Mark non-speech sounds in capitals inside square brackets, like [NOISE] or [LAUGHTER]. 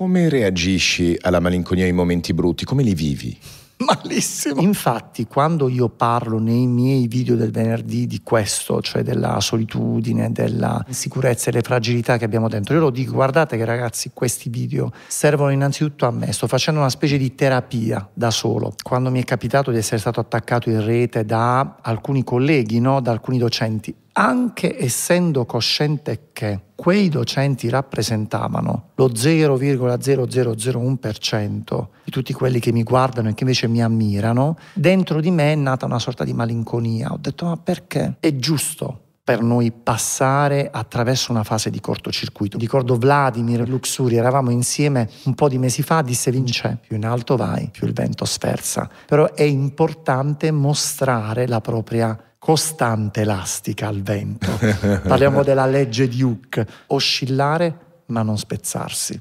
Come reagisci alla malinconia in momenti brutti? Come li vivi? Malissimo. Infatti, quando io parlo nei miei video del venerdì di questo, cioè della solitudine, della insicurezza e le fragilità che abbiamo dentro, io lo dico, guardate che ragazzi, questi video servono innanzitutto a me. Sto facendo una specie di terapia da solo. Quando mi è capitato di essere stato attaccato in rete da alcuni colleghi, no? da alcuni docenti, anche essendo cosciente che quei docenti rappresentavano lo 0,0001% di tutti quelli che mi guardano e che invece mi ammirano, dentro di me è nata una sorta di malinconia. Ho detto ma perché? È giusto per noi passare attraverso una fase di cortocircuito. Ricordo Vladimir Luxuri, eravamo insieme un po' di mesi fa, disse Vince, più in alto vai, più il vento sferza. Però è importante mostrare la propria costante elastica al vento. [LAUGHS] Parliamo della legge di Hooke, oscillare ma non spezzarsi.